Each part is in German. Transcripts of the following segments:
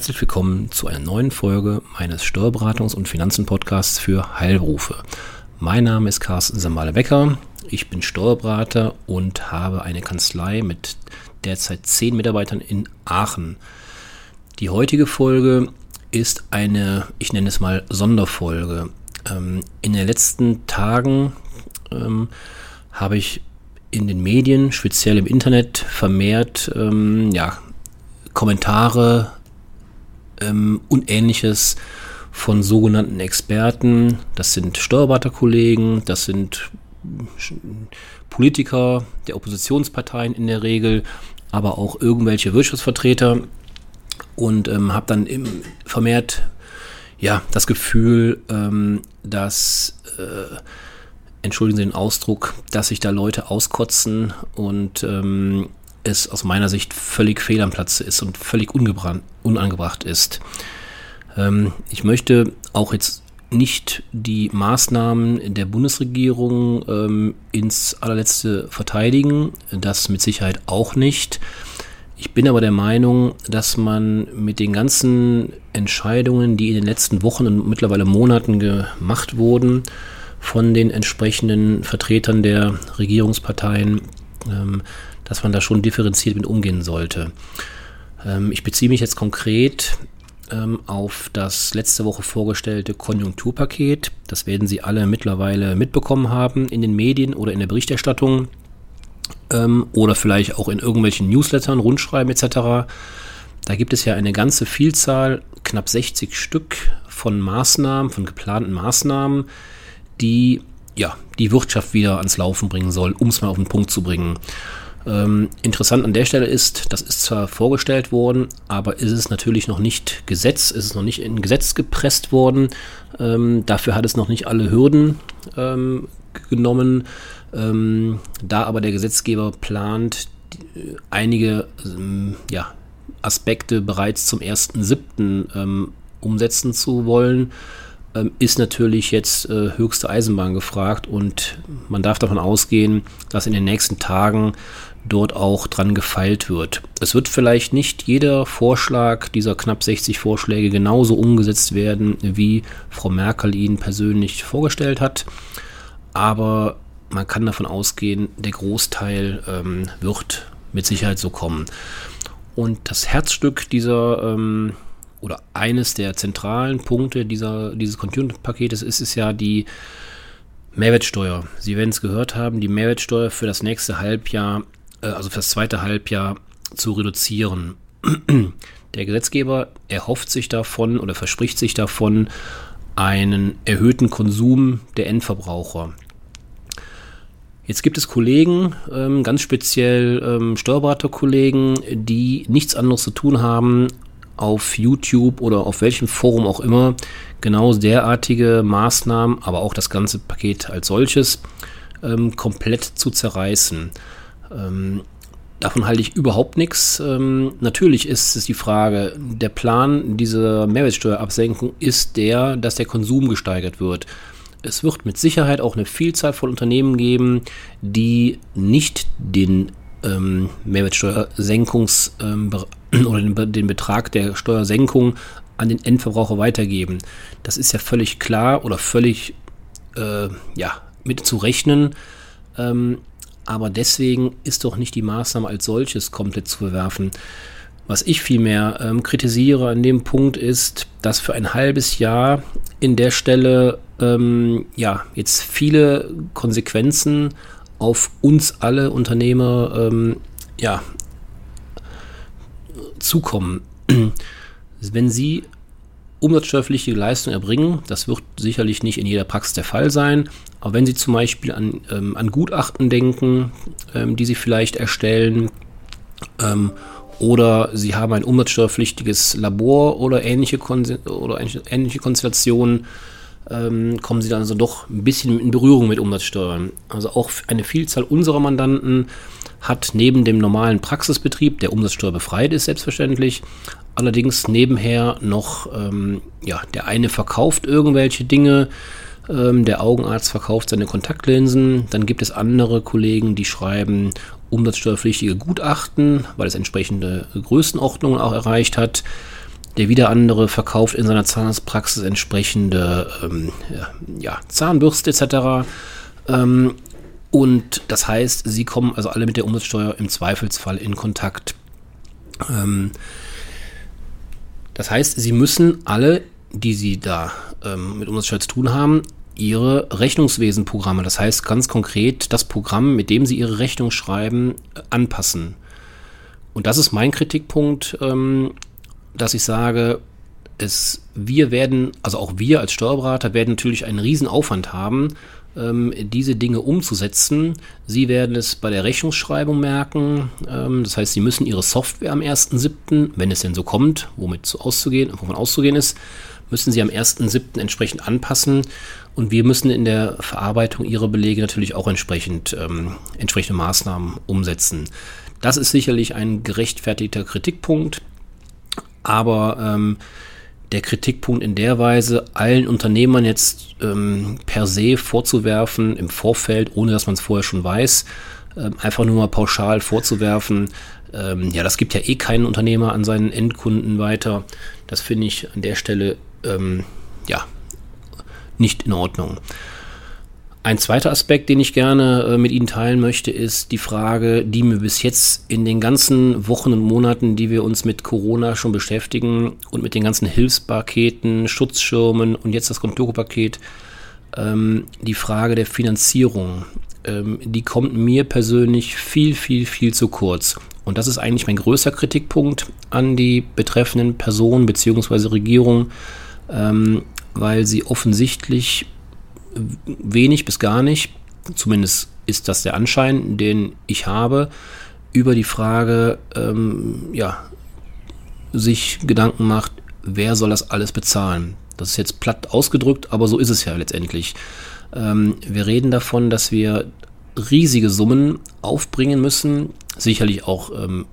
Herzlich willkommen zu einer neuen Folge meines Steuerberatungs- und Finanzen-Podcasts für Heilberufe. Mein Name ist Carsten Samale-Becker. Ich bin Steuerberater und habe eine Kanzlei mit derzeit zehn Mitarbeitern in Aachen. Die heutige Folge ist eine, ich nenne es mal Sonderfolge. Ähm, in den letzten Tagen ähm, habe ich in den Medien, speziell im Internet, vermehrt ähm, ja, Kommentare ähm, und ähnliches von sogenannten Experten. Das sind Steuerberaterkollegen, das sind Politiker der Oppositionsparteien in der Regel, aber auch irgendwelche Wirtschaftsvertreter und ähm, habe dann im, vermehrt ja das Gefühl, ähm, dass äh, entschuldigen Sie den Ausdruck, dass sich da Leute auskotzen und ähm, es aus meiner Sicht völlig fehl am Platz ist und völlig unangebracht ist. Ähm, ich möchte auch jetzt nicht die Maßnahmen der Bundesregierung ähm, ins allerletzte verteidigen, das mit Sicherheit auch nicht. Ich bin aber der Meinung, dass man mit den ganzen Entscheidungen, die in den letzten Wochen und mittlerweile Monaten gemacht wurden, von den entsprechenden Vertretern der Regierungsparteien, ähm, dass man da schon differenziert mit umgehen sollte. Ähm, ich beziehe mich jetzt konkret ähm, auf das letzte Woche vorgestellte Konjunkturpaket. Das werden Sie alle mittlerweile mitbekommen haben in den Medien oder in der Berichterstattung ähm, oder vielleicht auch in irgendwelchen Newslettern, Rundschreiben etc. Da gibt es ja eine ganze Vielzahl, knapp 60 Stück von Maßnahmen, von geplanten Maßnahmen, die ja, die Wirtschaft wieder ans Laufen bringen soll, um es mal auf den Punkt zu bringen. Ähm, interessant an der Stelle ist, das ist zwar vorgestellt worden, aber ist es natürlich noch nicht Gesetz, ist es noch nicht in Gesetz gepresst worden. Ähm, dafür hat es noch nicht alle Hürden ähm, genommen. Ähm, da aber der Gesetzgeber plant, die, einige ähm, ja, Aspekte bereits zum 1.7. Ähm, umsetzen zu wollen, ist natürlich jetzt äh, höchste Eisenbahn gefragt und man darf davon ausgehen, dass in den nächsten Tagen dort auch dran gefeilt wird. Es wird vielleicht nicht jeder Vorschlag dieser knapp 60 Vorschläge genauso umgesetzt werden, wie Frau Merkel ihn persönlich vorgestellt hat, aber man kann davon ausgehen, der Großteil ähm, wird mit Sicherheit so kommen. Und das Herzstück dieser ähm, oder eines der zentralen Punkte dieser, dieses Content-Paketes ist es ja die Mehrwertsteuer. Sie werden es gehört haben, die Mehrwertsteuer für das nächste Halbjahr also für das zweite Halbjahr zu reduzieren. Der Gesetzgeber erhofft sich davon oder verspricht sich davon einen erhöhten Konsum der Endverbraucher. Jetzt gibt es Kollegen, ähm, ganz speziell ähm, Steuerberaterkollegen, die nichts anderes zu tun haben, auf YouTube oder auf welchem Forum auch immer genau derartige Maßnahmen, aber auch das ganze Paket als solches ähm, komplett zu zerreißen. Ähm, davon halte ich überhaupt nichts. Ähm, natürlich ist es die Frage, der Plan dieser Mehrwertsteuerabsenkung ist der, dass der Konsum gesteigert wird. Es wird mit Sicherheit auch eine Vielzahl von Unternehmen geben, die nicht den ähm, Mehrwertsteuersenkungs- ähm, oder den, den Betrag der Steuersenkung an den Endverbraucher weitergeben. Das ist ja völlig klar oder völlig äh, ja, mit zu rechnen. Ähm, aber deswegen ist doch nicht die Maßnahme als solches komplett zu verwerfen. Was ich vielmehr ähm, kritisiere an dem Punkt ist, dass für ein halbes Jahr in der Stelle ähm, ja jetzt viele Konsequenzen auf uns alle Unternehmer ähm, ja, zukommen. Wenn Sie umsatzsteuerpflichtige Leistung erbringen. Das wird sicherlich nicht in jeder Praxis der Fall sein. Aber wenn Sie zum Beispiel an, ähm, an Gutachten denken, ähm, die Sie vielleicht erstellen, ähm, oder Sie haben ein umsatzsteuerpflichtiges Labor oder ähnliche, Kon oder ähnliche Konstellationen, ähm, kommen Sie dann also doch ein bisschen in Berührung mit Umsatzsteuern. Also auch eine Vielzahl unserer Mandanten hat neben dem normalen Praxisbetrieb, der umsatzsteuerbefreit ist selbstverständlich, allerdings nebenher noch, ähm, ja, der eine verkauft irgendwelche Dinge, ähm, der Augenarzt verkauft seine Kontaktlinsen, dann gibt es andere Kollegen, die schreiben umsatzsteuerpflichtige Gutachten, weil es entsprechende Größenordnungen auch erreicht hat. Der wieder andere verkauft in seiner Zahnarztpraxis entsprechende ähm, ja, Zahnbürste etc. Ähm, und das heißt, sie kommen also alle mit der Umsatzsteuer im Zweifelsfall in Kontakt. Ähm, das heißt, sie müssen alle, die sie da ähm, mit Umsatzsteuer zu tun haben, ihre Rechnungswesenprogramme, das heißt ganz konkret das Programm, mit dem sie ihre Rechnung schreiben, äh, anpassen. Und das ist mein Kritikpunkt, ähm, dass ich sage, es, wir werden, also auch wir als Steuerberater werden natürlich einen riesen Aufwand haben, diese Dinge umzusetzen. Sie werden es bei der Rechnungsschreibung merken. Ähm, das heißt, Sie müssen Ihre Software am 1.7., wenn es denn so kommt, womit zu auszugehen, wovon auszugehen ist, müssen Sie am 1.7. entsprechend anpassen. Und wir müssen in der Verarbeitung Ihrer Belege natürlich auch entsprechend ähm, entsprechende Maßnahmen umsetzen. Das ist sicherlich ein gerechtfertigter Kritikpunkt, aber ähm, der Kritikpunkt in der Weise, allen Unternehmern jetzt ähm, per se vorzuwerfen, im Vorfeld, ohne dass man es vorher schon weiß, ähm, einfach nur mal pauschal vorzuwerfen, ähm, ja, das gibt ja eh keinen Unternehmer an seinen Endkunden weiter. Das finde ich an der Stelle, ähm, ja, nicht in Ordnung. Ein zweiter Aspekt, den ich gerne äh, mit Ihnen teilen möchte, ist die Frage, die mir bis jetzt in den ganzen Wochen und Monaten, die wir uns mit Corona schon beschäftigen und mit den ganzen Hilfspaketen, Schutzschirmen und jetzt das Kontoko-Paket, ähm, die Frage der Finanzierung, ähm, die kommt mir persönlich viel, viel, viel zu kurz. Und das ist eigentlich mein größter Kritikpunkt an die betreffenden Personen bzw. Regierung, ähm, weil sie offensichtlich wenig bis gar nicht, zumindest ist das der Anschein, den ich habe, über die Frage, ähm, ja, sich Gedanken macht, wer soll das alles bezahlen. Das ist jetzt platt ausgedrückt, aber so ist es ja letztendlich. Ähm, wir reden davon, dass wir riesige Summen aufbringen müssen, sicherlich auch ähm,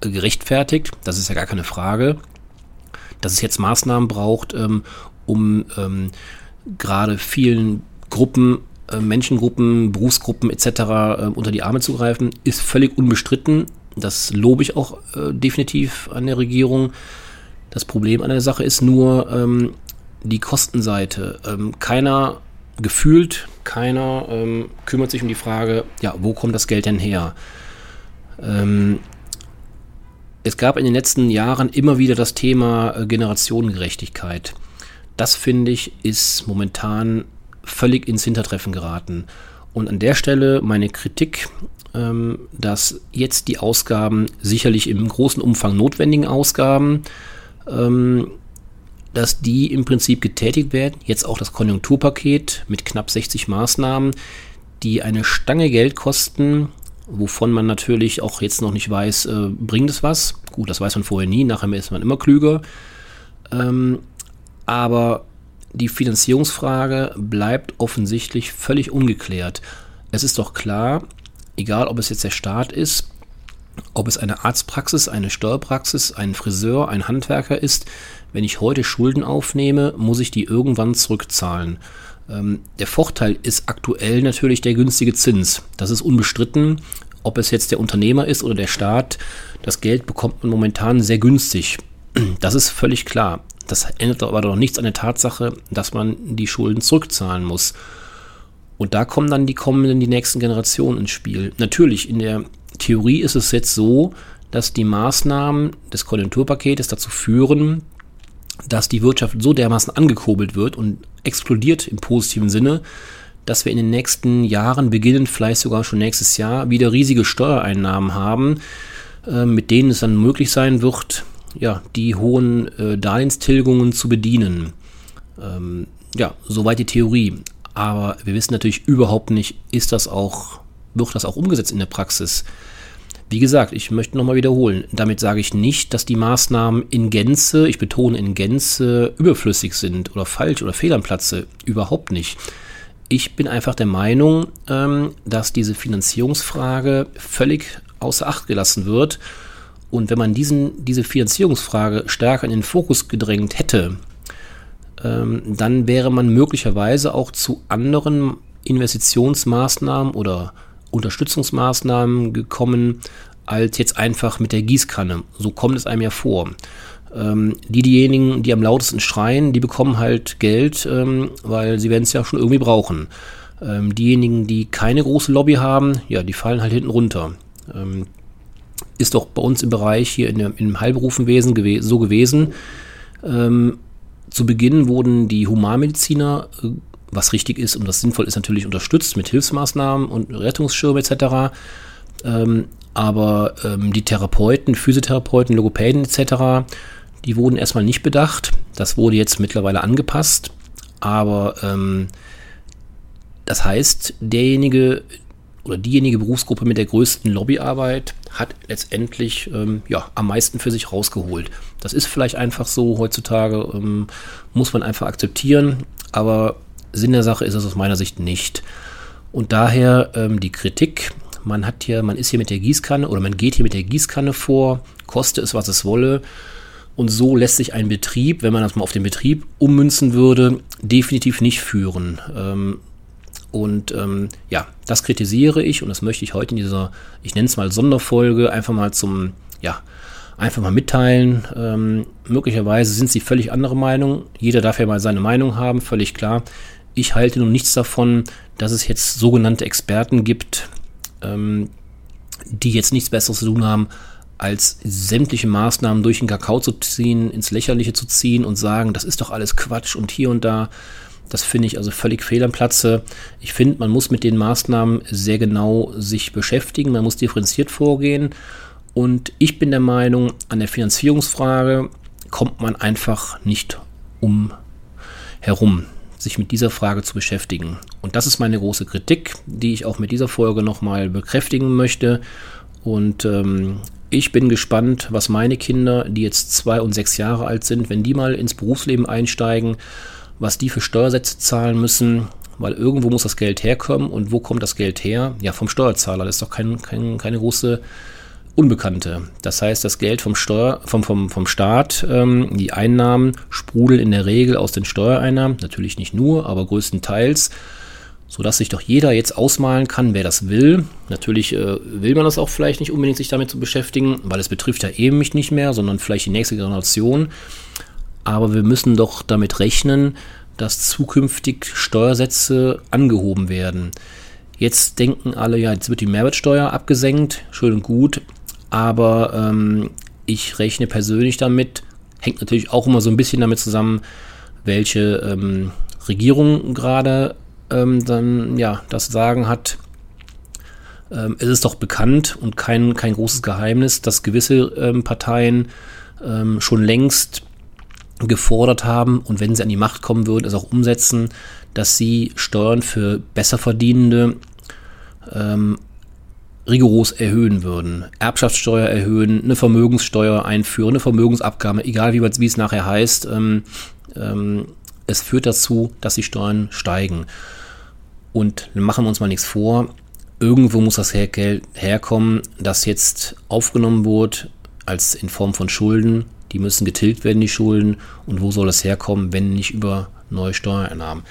gerechtfertigt, das ist ja gar keine Frage, dass es jetzt Maßnahmen braucht, ähm, um ähm, gerade vielen Gruppen, äh, Menschengruppen, Berufsgruppen etc. Äh, unter die Arme zu greifen, ist völlig unbestritten. Das lobe ich auch äh, definitiv an der Regierung. Das Problem an der Sache ist nur ähm, die Kostenseite. Ähm, keiner gefühlt, keiner ähm, kümmert sich um die Frage, ja, wo kommt das Geld denn her? Ähm, es gab in den letzten Jahren immer wieder das Thema Generationengerechtigkeit. Das finde ich ist momentan völlig ins Hintertreffen geraten. Und an der Stelle meine Kritik, ähm, dass jetzt die Ausgaben, sicherlich im großen Umfang notwendigen Ausgaben, ähm, dass die im Prinzip getätigt werden. Jetzt auch das Konjunkturpaket mit knapp 60 Maßnahmen, die eine Stange Geld kosten, wovon man natürlich auch jetzt noch nicht weiß, äh, bringt es was. Gut, das weiß man vorher nie, nachher ist man immer klüger. Ähm, aber die Finanzierungsfrage bleibt offensichtlich völlig ungeklärt. Es ist doch klar, egal ob es jetzt der Staat ist, ob es eine Arztpraxis, eine Steuerpraxis, ein Friseur, ein Handwerker ist, wenn ich heute Schulden aufnehme, muss ich die irgendwann zurückzahlen. Ähm, der Vorteil ist aktuell natürlich der günstige Zins. Das ist unbestritten. Ob es jetzt der Unternehmer ist oder der Staat, das Geld bekommt man momentan sehr günstig. Das ist völlig klar. Das ändert aber doch nichts an der Tatsache, dass man die Schulden zurückzahlen muss. Und da kommen dann die kommenden, die nächsten Generationen ins Spiel. Natürlich, in der Theorie ist es jetzt so, dass die Maßnahmen des Konjunkturpaketes dazu führen, dass die Wirtschaft so dermaßen angekurbelt wird und explodiert im positiven Sinne, dass wir in den nächsten Jahren, beginnend vielleicht sogar schon nächstes Jahr, wieder riesige Steuereinnahmen haben, äh, mit denen es dann möglich sein wird, ja, die hohen äh, Darlehenstilgungen zu bedienen. Ähm, ja, soweit die Theorie. Aber wir wissen natürlich überhaupt nicht, ist das auch, wird das auch umgesetzt in der Praxis? Wie gesagt, ich möchte nochmal wiederholen. Damit sage ich nicht, dass die Maßnahmen in Gänze, ich betone in Gänze, überflüssig sind oder falsch oder fehl am Platze. Überhaupt nicht. Ich bin einfach der Meinung, ähm, dass diese Finanzierungsfrage völlig außer Acht gelassen wird und wenn man diesen, diese Finanzierungsfrage stärker in den Fokus gedrängt hätte, ähm, dann wäre man möglicherweise auch zu anderen Investitionsmaßnahmen oder Unterstützungsmaßnahmen gekommen, als jetzt einfach mit der Gießkanne. So kommt es einem ja vor. Ähm, die, diejenigen, die am lautesten schreien, die bekommen halt Geld, ähm, weil sie werden es ja schon irgendwie brauchen. Ähm, diejenigen, die keine große Lobby haben, ja, die fallen halt hinten runter. Ist doch bei uns im Bereich hier in dem, im Heilberufenwesen gew so gewesen. Ähm, zu Beginn wurden die Humanmediziner, äh, was richtig ist und was sinnvoll ist, natürlich unterstützt mit Hilfsmaßnahmen und Rettungsschirme etc. Ähm, aber ähm, die Therapeuten, Physiotherapeuten, Logopäden etc., die wurden erstmal nicht bedacht. Das wurde jetzt mittlerweile angepasst. Aber ähm, das heißt, derjenige oder diejenige Berufsgruppe mit der größten Lobbyarbeit hat letztendlich ähm, ja, am meisten für sich rausgeholt. Das ist vielleicht einfach so heutzutage, ähm, muss man einfach akzeptieren, aber Sinn der Sache ist es aus meiner Sicht nicht. Und daher ähm, die Kritik, man hat hier, man ist hier mit der Gießkanne oder man geht hier mit der Gießkanne vor, koste es, was es wolle. Und so lässt sich ein Betrieb, wenn man das mal auf den Betrieb ummünzen würde, definitiv nicht führen. Ähm, und ähm, ja, das kritisiere ich und das möchte ich heute in dieser, ich nenne es mal Sonderfolge, einfach mal zum, ja, einfach mal mitteilen. Ähm, möglicherweise sind sie völlig andere Meinung. Jeder darf ja mal seine Meinung haben, völlig klar. Ich halte nun nichts davon, dass es jetzt sogenannte Experten gibt, ähm, die jetzt nichts Besseres zu tun haben, als sämtliche Maßnahmen durch den Kakao zu ziehen, ins Lächerliche zu ziehen und sagen, das ist doch alles Quatsch und hier und da. Das finde ich also völlig fehl am Platze. Ich finde, man muss mit den Maßnahmen sehr genau sich beschäftigen, man muss differenziert vorgehen. Und ich bin der Meinung, an der Finanzierungsfrage kommt man einfach nicht um herum, sich mit dieser Frage zu beschäftigen. Und das ist meine große Kritik, die ich auch mit dieser Folge nochmal bekräftigen möchte. Und ähm, ich bin gespannt, was meine Kinder, die jetzt zwei und sechs Jahre alt sind, wenn die mal ins Berufsleben einsteigen, was die für Steuersätze zahlen müssen, weil irgendwo muss das Geld herkommen und wo kommt das Geld her? Ja, vom Steuerzahler. Das ist doch kein, kein, keine große Unbekannte. Das heißt, das Geld vom, Steuer, vom, vom, vom Staat, ähm, die Einnahmen sprudeln in der Regel aus den Steuereinnahmen, natürlich nicht nur, aber größtenteils sodass sich doch jeder jetzt ausmalen kann, wer das will. Natürlich äh, will man das auch vielleicht nicht unbedingt sich damit zu beschäftigen, weil es betrifft ja eben mich nicht mehr, sondern vielleicht die nächste Generation. Aber wir müssen doch damit rechnen, dass zukünftig Steuersätze angehoben werden. Jetzt denken alle, ja, jetzt wird die Mehrwertsteuer abgesenkt, schön und gut, aber ähm, ich rechne persönlich damit, hängt natürlich auch immer so ein bisschen damit zusammen, welche ähm, Regierung gerade ähm, dann ja das Sagen hat. Ähm, es ist doch bekannt und kein, kein großes Geheimnis, dass gewisse ähm, Parteien ähm, schon längst gefordert haben und wenn sie an die Macht kommen würden, es auch umsetzen, dass sie Steuern für Besserverdienende ähm, rigoros erhöhen würden. Erbschaftssteuer erhöhen, eine Vermögenssteuer einführen, eine Vermögensabgabe, egal wie, wie es nachher heißt. Ähm, ähm, es führt dazu, dass die Steuern steigen. Und machen wir uns mal nichts vor. Irgendwo muss das Geld herkommen, das jetzt aufgenommen wird als in Form von Schulden. Die müssen getilgt werden, die Schulden. Und wo soll das herkommen, wenn nicht über neue Steuereinnahmen?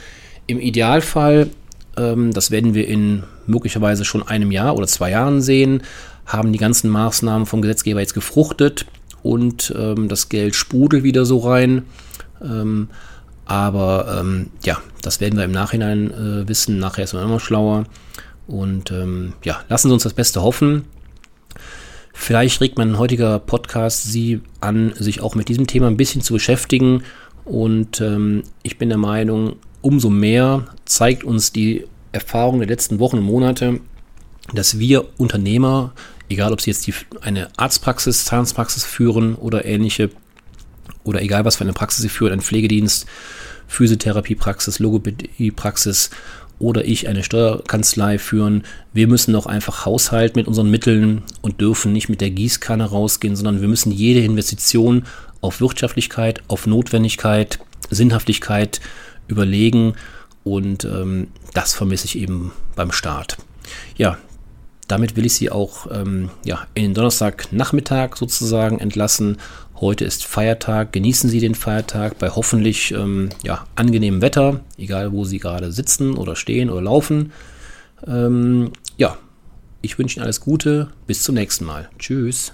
Im Idealfall, ähm, das werden wir in möglicherweise schon einem Jahr oder zwei Jahren sehen, haben die ganzen Maßnahmen vom Gesetzgeber jetzt gefruchtet und ähm, das Geld sprudelt wieder so rein. Ähm, aber ähm, ja, das werden wir im Nachhinein äh, wissen. Nachher ist man immer schlauer. Und ähm, ja, lassen Sie uns das Beste hoffen. Vielleicht regt mein heutiger Podcast Sie an, sich auch mit diesem Thema ein bisschen zu beschäftigen. Und ähm, ich bin der Meinung, umso mehr zeigt uns die Erfahrung der letzten Wochen und Monate, dass wir Unternehmer, egal ob sie jetzt die, eine Arztpraxis, Zahnarztpraxis führen oder ähnliche, oder egal was für eine Praxis sie führen, ein Pflegedienst, Physiotherapiepraxis, Logopädiepraxis oder ich eine Steuerkanzlei führen. Wir müssen doch einfach haushalten mit unseren Mitteln und dürfen nicht mit der Gießkanne rausgehen, sondern wir müssen jede Investition auf Wirtschaftlichkeit, auf Notwendigkeit, Sinnhaftigkeit überlegen und ähm, das vermisse ich eben beim Start. Ja, damit will ich Sie auch ähm, ja, in den Donnerstagnachmittag sozusagen entlassen. Heute ist Feiertag. Genießen Sie den Feiertag bei hoffentlich ähm, ja, angenehmem Wetter, egal wo Sie gerade sitzen oder stehen oder laufen. Ähm, ja, Ich wünsche Ihnen alles Gute. Bis zum nächsten Mal. Tschüss.